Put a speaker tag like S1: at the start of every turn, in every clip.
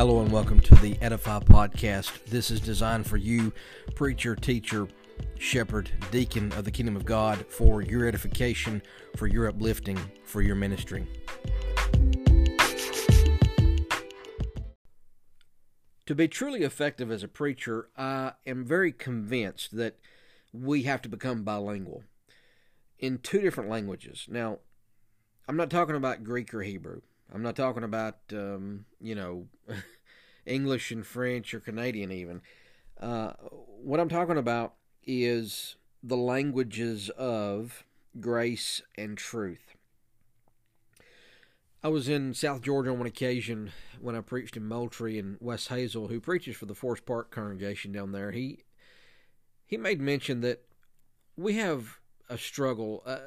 S1: Hello and welcome to the Edify Podcast. This is designed for you, preacher, teacher, shepherd, deacon of the kingdom of God, for your edification, for your uplifting, for your ministry. To be truly effective as a preacher, I am very convinced that we have to become bilingual in two different languages. Now, I'm not talking about Greek or Hebrew. I'm not talking about, um, you know, English and French or Canadian even. Uh, what I'm talking about is the languages of grace and truth. I was in South Georgia on one occasion when I preached in Moultrie and Wes Hazel, who preaches for the Forest Park congregation down there. He he made mention that we have a struggle, uh,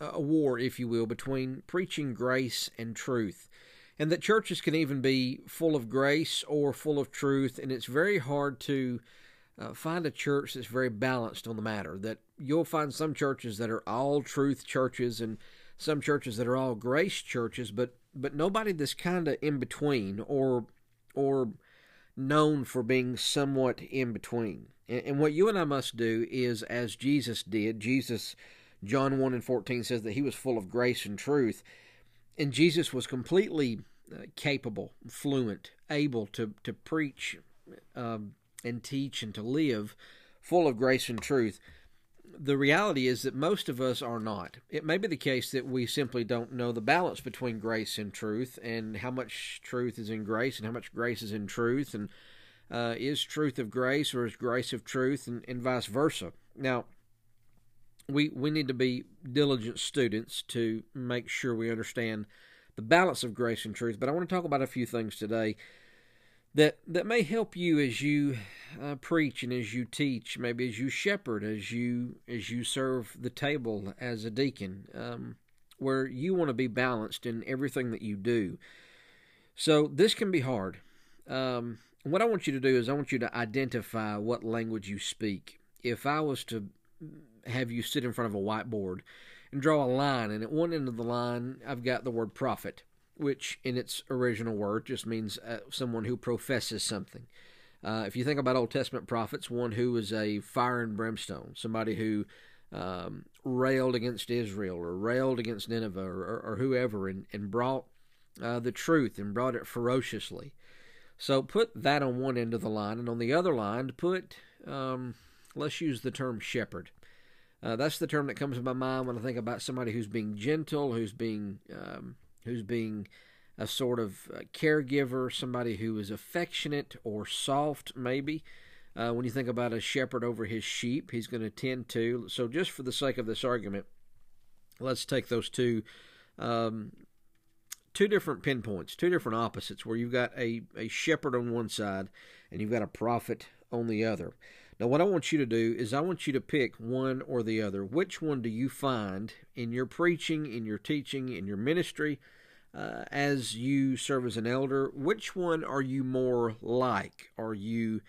S1: a war, if you will, between preaching grace and truth. And that churches can even be full of grace or full of truth, and it's very hard to uh, find a church that's very balanced on the matter. That you'll find some churches that are all truth churches, and some churches that are all grace churches, but but nobody that's kind of in between or or known for being somewhat in between. And, and what you and I must do is, as Jesus did, Jesus John 1 and 14 says that he was full of grace and truth. And Jesus was completely uh, capable, fluent, able to, to preach um, and teach and to live full of grace and truth. The reality is that most of us are not. It may be the case that we simply don't know the balance between grace and truth and how much truth is in grace and how much grace is in truth and uh, is truth of grace or is grace of truth and, and vice versa. Now, we we need to be diligent students to make sure we understand the balance of grace and truth. But I want to talk about a few things today that that may help you as you uh, preach and as you teach, maybe as you shepherd, as you as you serve the table as a deacon, um, where you want to be balanced in everything that you do. So this can be hard. Um, what I want you to do is I want you to identify what language you speak. If I was to have you sit in front of a whiteboard and draw a line. And at one end of the line, I've got the word prophet, which in its original word just means uh, someone who professes something. Uh, if you think about Old Testament prophets, one who was a fire and brimstone, somebody who um, railed against Israel or railed against Nineveh or, or, whoever and, and brought uh, the truth and brought it ferociously. So put that on one end of the line, and on the other line, put, um, let's use the term shepherd. Uh, that's the term that comes to my mind when I think about somebody who's being gentle, who's being um, who's being a sort of uh, caregiver, somebody who is affectionate or soft, maybe. Uh, when you think about a shepherd over his sheep, he's going to tend to. So, just for the sake of this argument, let's take those two um, two different pinpoints, two different opposites, where you've got a, a shepherd on one side and you've got a prophet on the other. Now, what I want you to do is I want you to pick one or the other. Which one do you find in your preaching, in your teaching, in your ministry, uh, as you serve as an elder? Which one are you more like? Are you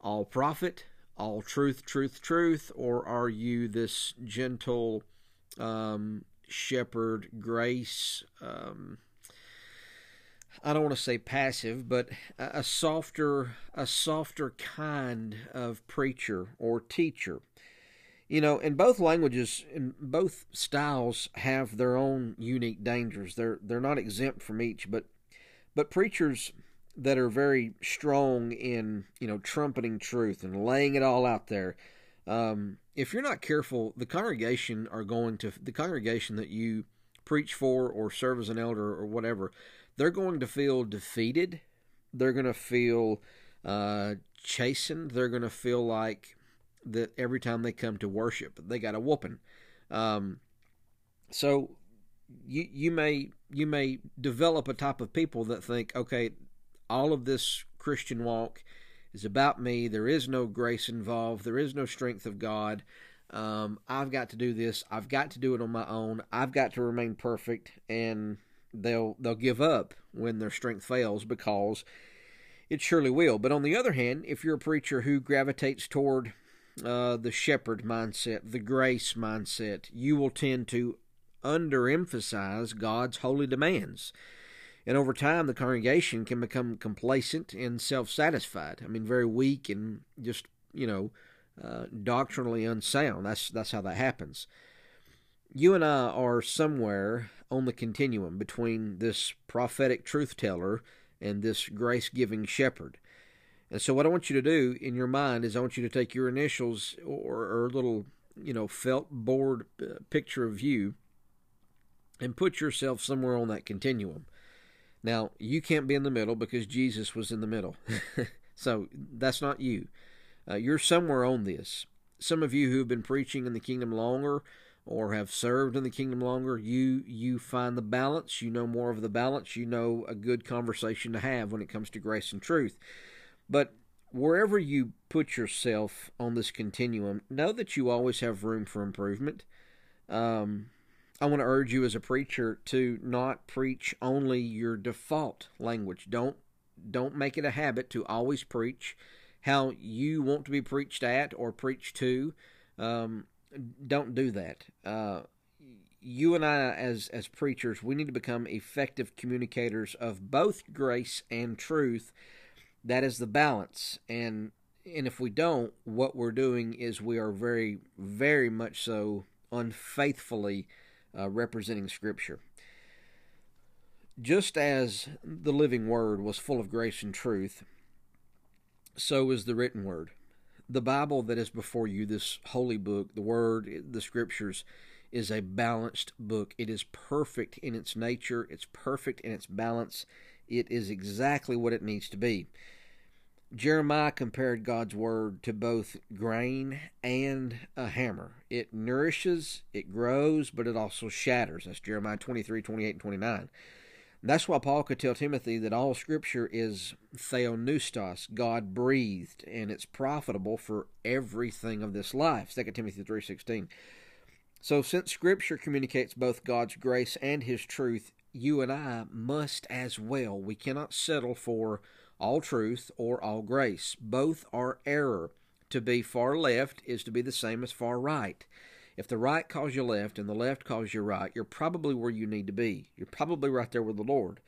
S1: all prophet, all truth, truth, truth, or are you this gentle um, shepherd, grace? Um, I don't want to say passive, but a softer, a softer kind of preacher or teacher. You know, in both languages, in both styles have their own unique dangers. They're they're not exempt from each, but but preachers that are very strong in you know trumpeting truth and laying it all out there. Um, if you're not careful, the congregation are going to the congregation that you preach for or serve as an elder or whatever they're going to feel defeated. They're going to feel uh, chastened. They're going to feel like that every time they come to worship, they got a whooping. Um, so you you may you may develop a type of people that think, okay, all of this Christian walk is about me. There is no grace involved. There is no strength of God. Um, I've got to do this. I've got to do it on my own. I've got to remain perfect, and they'll they'll give up when their strength fails because it surely will. But on the other hand, if you're a preacher who gravitates toward uh, the shepherd mindset, the grace mindset, you will tend to underemphasize God's holy demands. And over time, the congregation can become complacent and self satisfied. I mean, very weak and just, you know, uh, doctrinally unsound. That's, that's how that happens. You and I are somewhere on the continuum between this prophetic truth teller and this grace giving shepherd. And so, what I want you to do in your mind is I want you to take your initials or, a little, you know, felt board uh, picture of you and put yourself somewhere on that continuum. Now, you can't be in the middle because Jesus was in the middle. so, that's not you. Uh, you're somewhere on this. Some of you who have been preaching in the kingdom longer or have served in the kingdom longer, you you find the balance, you know more of the balance, you know a good conversation to have when it comes to grace and truth. But wherever you put yourself on this continuum, know that you always have room for improvement. Um, I want to urge you as a preacher to not preach only your default language. Don't don't make it a habit to always preach how you want to be preached at or preached to. Um, don't do that. Uh, you and I, as as preachers, we need to become effective communicators of both grace and truth. That is the balance, and and if we don't, what we're doing is we are very, very much so unfaithfully uh, representing Scripture. Just as the living Word was full of grace and truth, so is the written Word the Bible that is before you, this holy book, the Word, the Scriptures, is a balanced book. It is perfect in its nature, it's perfect in its balance. It is exactly what it needs to be. Jeremiah compared God's Word to both grain and a hammer. It nourishes, it grows, but it also shatters. That's Jeremiah 23, 28, and 29. That's why Paul could tell Timothy that all Scripture is theopneustos, God breathed, and it's profitable for everything of this life. 2 Timothy 3.16. So since Scripture communicates both God's grace and His truth, you and I must as well. We cannot settle for all truth or all grace. Both are error. To be far left is to be the same as far right. If the right calls you left and the left calls you right, you're probably where you need to be. You're probably right there with the Lord.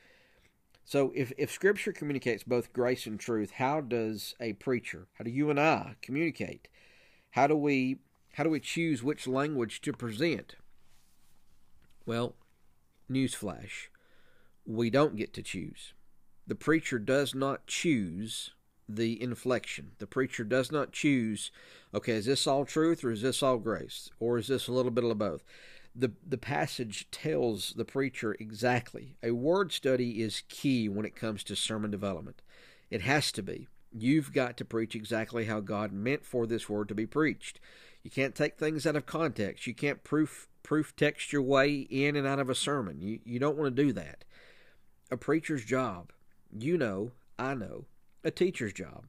S1: So if, if Scripture communicates both grace and truth, how does a preacher, how do you and I communicate? How do we how do we choose which language to present? Well, newsflash. We don't get to choose. The preacher does not choose the inflection. The preacher does not choose, okay, is this all truth or is this all grace? Or is this a little bit of both? The, the passage tells the preacher exactly. A word study is key when it comes to sermon development. It has to be. You've got to preach exactly how God meant for this word to be preached. You can't take things out of context. You can't proof proof text your way in and out of a sermon. You you don't want to do that. A preacher's job, you know, I know, a teacher's job,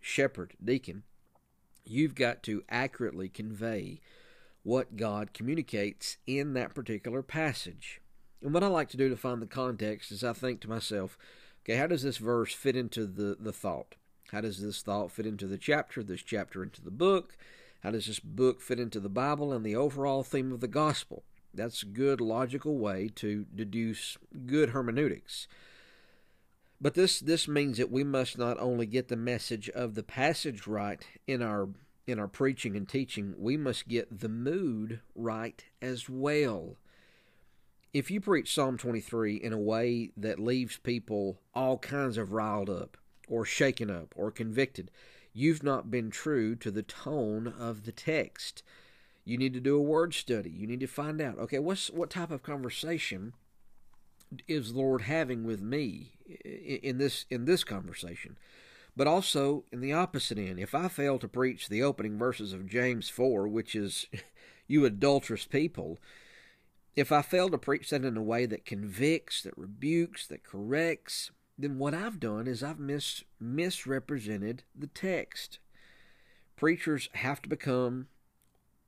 S1: shepherd, deacon. You've got to accurately convey what God communicates in that particular passage. And what I like to do to find the context is I think to myself, okay, how does this verse fit into the, the thought? How does this thought fit into the chapter, this chapter into the book? How does this book fit into the Bible and the overall theme of the gospel? That's a good logical way to deduce good hermeneutics. But this this means that we must not only get the message of the passage right in our in our preaching and teaching, we must get the mood right as well. If you preach Psalm 23 in a way that leaves people all kinds of riled up or shaken up or convicted, you've not been true to the tone of the text. You need to do a word study. You need to find out, okay, what's what type of conversation is the Lord having with me in this in this conversation? But also in the opposite end, if I fail to preach the opening verses of James 4, which is you adulterous people, if I fail to preach that in a way that convicts, that rebukes, that corrects, then what I've done is I've mis- misrepresented the text. Preachers have to become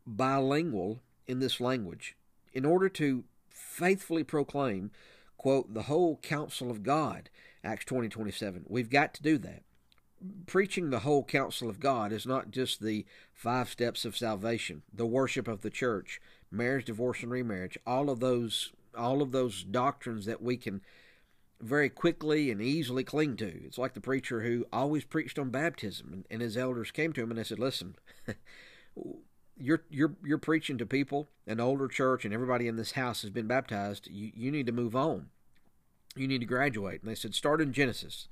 S1: bilingual in this language in order to faithfully proclaim quote, the whole counsel of God, Acts 20 27. We've got to do that. Preaching the whole counsel of God is not just the five steps of salvation, the worship of the church, marriage, divorce, and remarriage, all of those all of those doctrines that we can very quickly and easily cling to. It's like the preacher who always preached on baptism, and, and his elders came to him and they said, "Listen, you're you're you're preaching to people, an older church, and everybody in this house has been baptized. You you need to move on. You need to graduate." And they said, "Start in Genesis."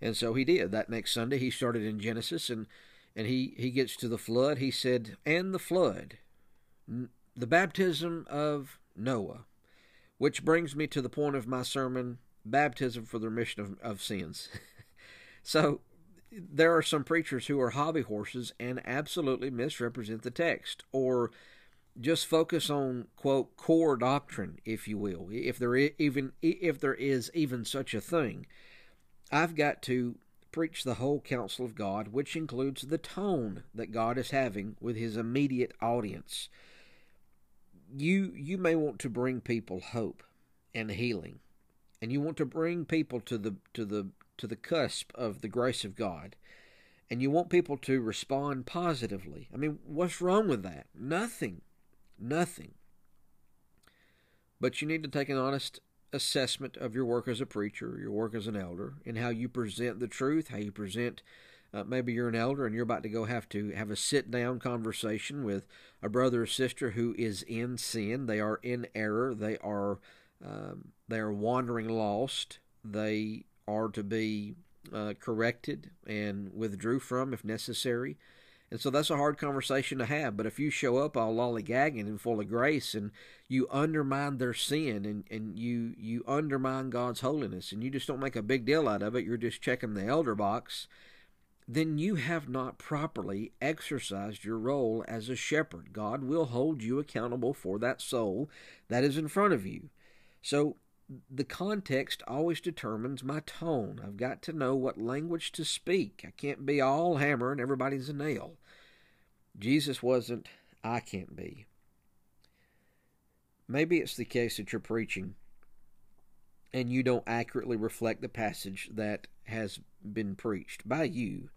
S1: And so he did. That next Sunday, he started in Genesis, and and he he gets to the flood. He said, "And the flood, the baptism of Noah." Which brings me to the point of my sermon baptism for the remission of, of sins. so there are some preachers who are hobby horses and absolutely misrepresent the text or just focus on quote core doctrine if you will if there is even if there is even such a thing. I've got to preach the whole counsel of god which includes the tone that god is having with his immediate audience. You you may want to bring people hope and healing and you want to bring people to the to the to the cusp of the grace of God, and you want people to respond positively. I mean, what's wrong with that? Nothing. Nothing. But you need to take an honest assessment of your work as a preacher, your work as an elder, and how you present the truth, how you present. Uh, maybe you're an elder and you're about to go have to have a sit down conversation with a brother or sister who is in sin. They are in error. They are um, they are wandering lost. They are to be uh, corrected and withdrew from if necessary. And so that's a hard conversation to have. But if you show up all lollygagging and full of grace and you undermine their sin and, and you, you undermine God's holiness and you just don't make a big deal out of it, you're just checking the elder box, then you have not properly exercised your role as a shepherd. God will hold you accountable for that soul that is in front of you. So the context always determines my tone. I've got to know what language to speak. I can't be all hammer and everybody's a nail. Jesus wasn't, I can't be. Maybe it's the case that you're preaching and you don't accurately reflect the passage that has been preached by you.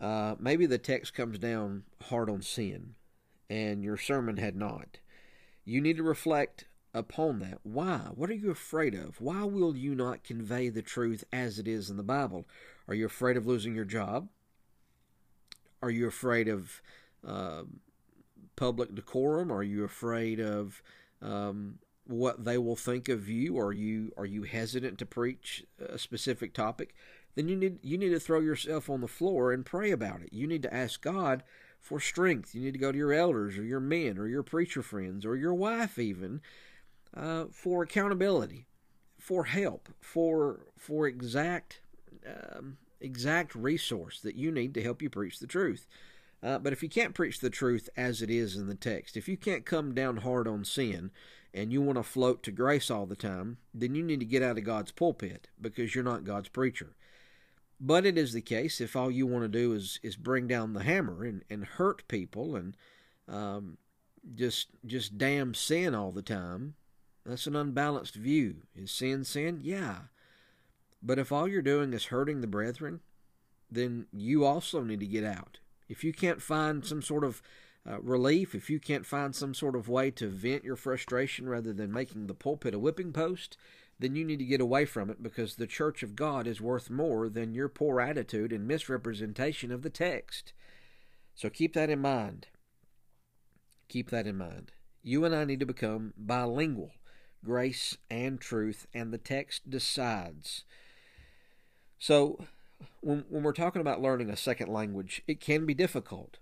S1: Uh, maybe the text comes down hard on sin and your sermon had not. You need to reflect upon that. Why? What are you afraid of? Why will you not convey the truth as it is in the Bible? Are you afraid of losing your job? Are you afraid of uh, public decorum? Are you afraid of um, what they will think of you? Are you are you hesitant to preach a specific topic? Then you need you need to throw yourself on the floor and pray about it. You need to ask God for strength. You need to go to your elders or your men or your preacher friends or your wife even uh, for accountability, for help, for for exact um, exact resource that you need to help you preach the truth. Uh, but if you can't preach the truth as it is in the text, if you can't come down hard on sin and you want to float to grace all the time, then you need to get out of God's pulpit because you're not God's preacher. But it is the case if all you want to do is is bring down the hammer and, and hurt people and um, just just damn sin all the time, that's an unbalanced view. Is sin sin? Yeah. But if all you're doing is hurting the brethren, then you also need to get out. If you can't find some sort of uh, relief, if you can't find some sort of way to vent your frustration rather than making the pulpit a whipping post, then you need to get away from it because the church of God is worth more than your poor attitude and misrepresentation of the text. So keep that in mind. Keep that in mind. You and I need to become bilingual grace and truth, and the text decides. So, when, when we're talking about learning a second language, it can be difficult,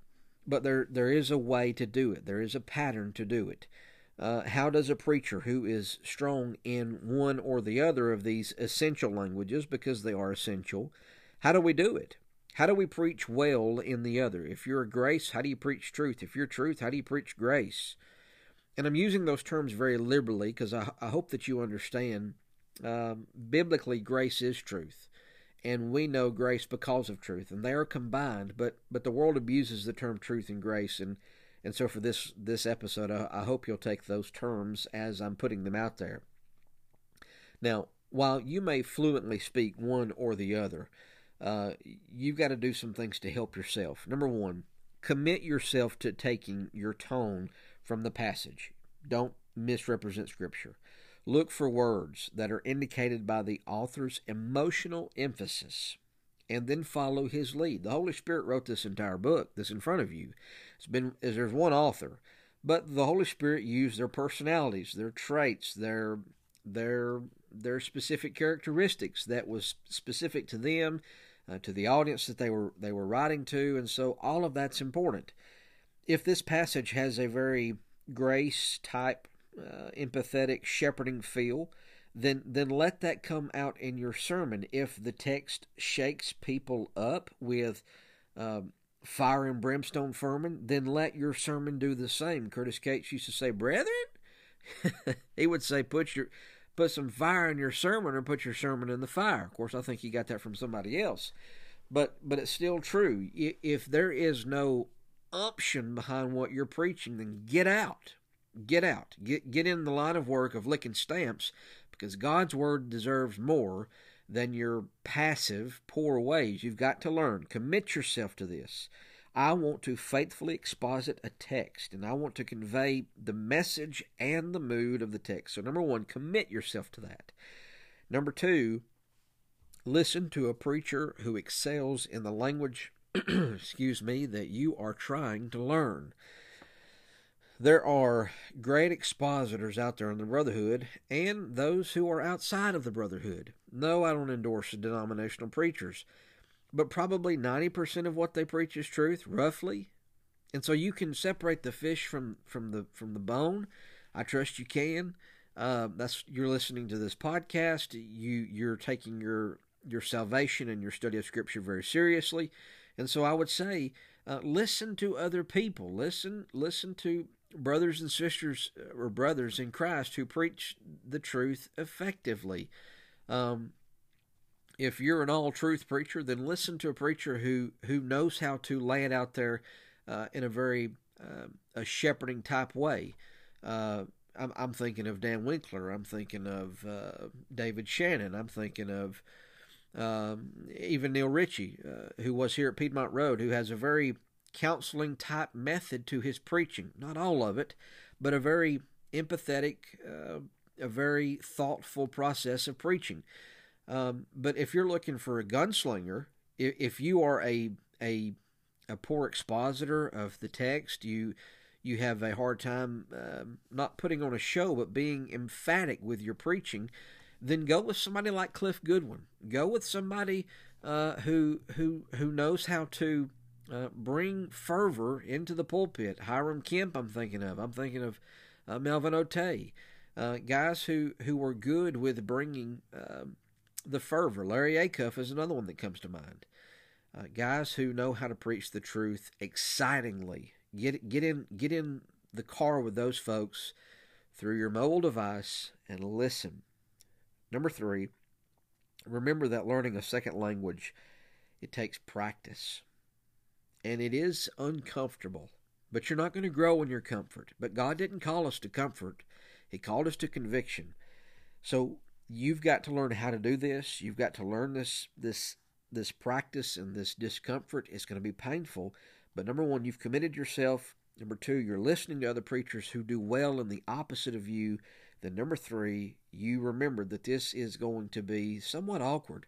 S1: but there, there is a way to do it, there is a pattern to do it. Uh, how does a preacher who is strong in one or the other of these essential languages, because they are essential, how do we do it? How do we preach well in the other? If you're a grace, how do you preach truth? If you're truth, how do you preach grace? And I'm using those terms very liberally because I, I, hope that you understand. Um, biblically, grace is truth, and we know grace because of truth, and they are combined. But but the world abuses the term truth and grace, and and so for this this episode, I, I hope you'll take those terms as I'm putting them out there. Now, while you may fluently speak one or the other, uh, you've got to do some things to help yourself. Number one, commit yourself to taking your tone from the passage. Don't misrepresent Scripture. Look for words that are indicated by the author's emotional emphasis and then follow his lead. The Holy Spirit wrote this entire book that's in front of you. It's been there's one author, but the Holy Spirit used their personalities, their traits, their their their specific characteristics that was specific to them, uh, to the audience that they were they were writing to, and so all of that's important. If this passage has a very grace type, uh, empathetic, shepherding feel, then then let that come out in your sermon. If the text shakes people up with uh, fire and brimstone ferment, then let your sermon do the same. Curtis Cates used to say, "Brethren," he would say, "Put your put some fire in your sermon, or put your sermon in the fire." Of course, I think he got that from somebody else, but but it's still true. If there is no umption behind what you're preaching, then get out. Get out. Get get in the line of work of licking stamps because God's word deserves more than your passive, poor ways. You've got to learn. Commit yourself to this. I want to faithfully exposit a text, and I want to convey the message and the mood of the text. So, number one, commit yourself to that. Number two, listen to a preacher who excels in the language, excuse me, that you are trying to learn. There are great expositors out there in the Brotherhood and those who are outside of the Brotherhood. No, I don't endorse denominational preachers, but probably 90% of what they preach is truth, roughly. And so you can separate the fish from, from the from the bone. I trust you can. Uh, that's you're listening to this podcast. You you're taking your your salvation and your study of Scripture very seriously, and so I would say uh, listen to other people. Listen listen to brothers and sisters uh, or brothers in Christ who preach the truth effectively. Um, if you're an all truth preacher, then listen to a preacher who who knows how to lay it out there uh, in a very uh, a shepherding type way. Uh, I'm, I'm, thinking of Dan Winkler. I'm thinking of uh, David Shannon. I'm thinking of um, even Neil Ritchie, uh, who was here at Piedmont Road, who has a very counseling type method to his preaching. Not all of it, but a very empathetic, uh, a very thoughtful process of preaching. Um, but if you're looking for a gunslinger, if, if you are a a a poor expositor of the text, you you have a hard time uh, not putting on a show, but being emphatic with your preaching, then go with somebody like Cliff Goodwin. Go with somebody uh, who who who knows how to uh, bring fervor into the pulpit. Hiram Kemp, I'm thinking of. I'm thinking of uh, Melvin Otey. Uh, guys who, who were good with bringing um, the fervor. Larry Acuff is another one that comes to mind. Uh, guys who know how to preach the truth excitingly. Get get in get in the car with those folks through your mobile device and listen. Number three, remember that learning a second language it takes practice and it is uncomfortable. But you're not going to grow in your comfort. But God didn't call us to comfort, He called us to conviction. So you've got to learn how to do this. You've got to learn this this this practice and this discomfort. It's going to be painful. But number one, you've committed yourself. Number two, you're listening to other preachers who do well in the opposite of you. Then number three, you remember that this is going to be somewhat awkward,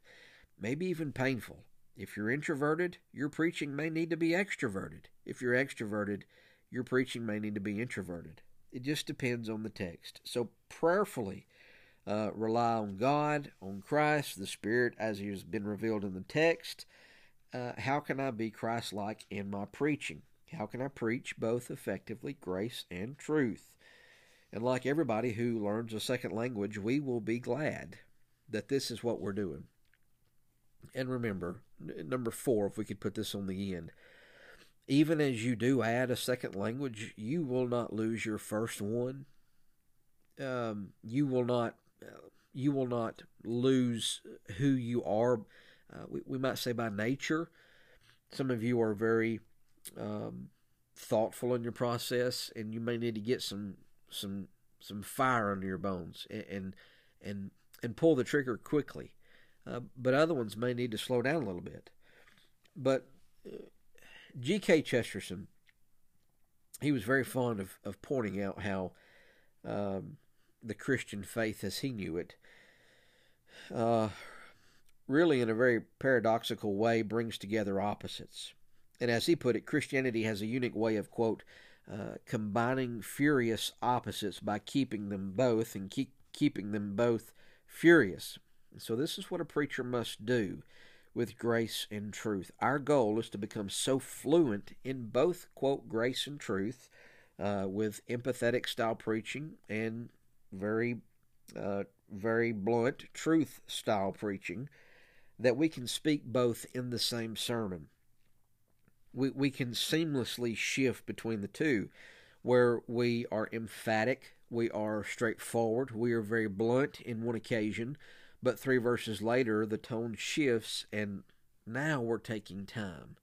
S1: maybe even painful. If you're introverted, your preaching may need to be extroverted. If you're extroverted, your preaching may need to be introverted. It just depends on the text. So prayerfully uh, rely on God, on Christ, the Spirit as He has been revealed in the text. Uh, how can I be Christ like in my preaching? How can I preach both effectively grace and truth? And like everybody who learns a second language, we will be glad that this is what we're doing. And remember, number four, if we could put this on the end, even as you do add a second language, you will not lose your first one. Um, you will not. Uh, you will not lose who you are. Uh, we, we might say by nature. Some of you are very um, thoughtful in your process, and you may need to get some some some fire under your bones and and and, pull the trigger quickly. Uh, but other ones may need to slow down a little bit. But uh, G.K. Chesterton, he was very fond of, of pointing out how um, the Christian faith as he knew it, uh, really, in a very paradoxical way, brings together opposites. And as he put it, Christianity has a unique way of, quote, uh, combining furious opposites by keeping them both and keep, keeping them both furious. so, this is what a preacher must do with grace and truth. Our goal is to become so fluent in both, quote, grace and truth, uh, with empathetic style preaching and very, uh, very blunt truth style preaching, that we can speak both in the same sermon we, we can seamlessly shift between the two, where we are emphatic, we are straightforward, we are very blunt in one occasion, but three verses later the tone shifts, and now we're taking time.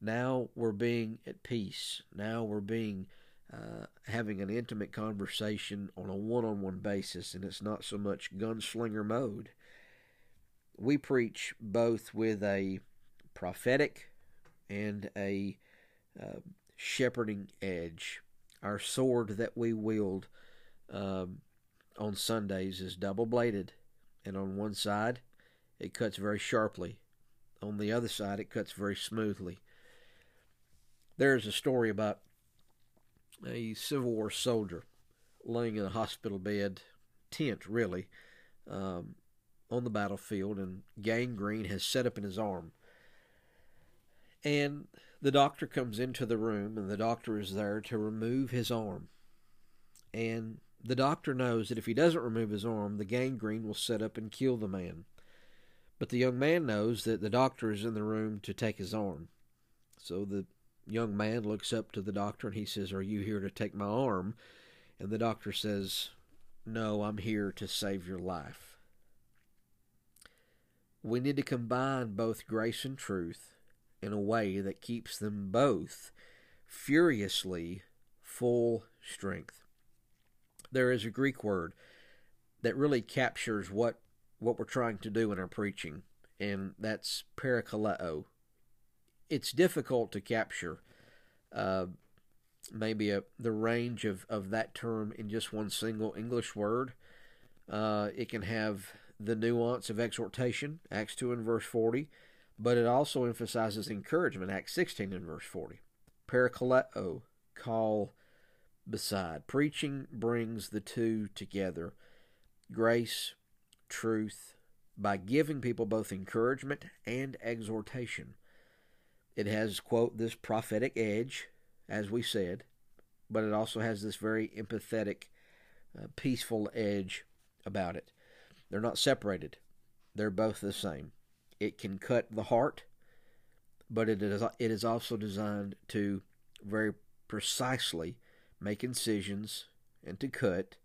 S1: Now we're being at peace. Now we're being uh, having an intimate conversation on a one on one basis, and it's not so much gunslinger mode. We preach both with a prophetic and a uh, shepherding edge. Our sword that we wield um, on Sundays is double bladed, and on one side it cuts very sharply, on the other side it cuts very smoothly. There's a story about a Civil War soldier laying in a hospital bed, tent really, um, on the battlefield, and gangrene has set up in his arm. And the doctor comes into the room, and the doctor is there to remove his arm. And the doctor knows that if he doesn't remove his arm, the gangrene will set up and kill the man. But the young man knows that the doctor is in the room to take his arm. So the young man looks up to the doctor and he says, Are you here to take my arm? And the doctor says, No, I'm here to save your life. We need to combine both grace and truth in a way that keeps them both furiously full strength. There is a Greek word that really captures what what we're trying to do in our preaching, and that's parakaleo. It's difficult to capture uh, maybe a, the range of, of that term in just one single English word. Uh, it can have the nuance of exhortation, Acts 2 and verse 40 but it also emphasizes encouragement, Acts 16 and verse 40. Parakaleo, call beside. Preaching brings the two together grace, truth, by giving people both encouragement and exhortation. It has, quote, this prophetic edge, as we said, but it also has this very empathetic, uh, peaceful edge about it. They're not separated, they're both the same. It can cut the heart, but it is it is also designed to very precisely make incisions and to cut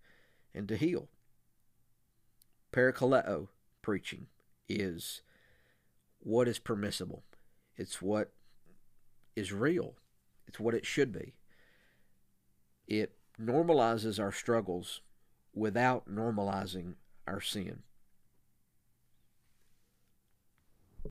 S1: and to heal. Parakaleo preaching is what is permissible. It's what is real. It's what it should be. It normalizes our struggles without normalizing our sin.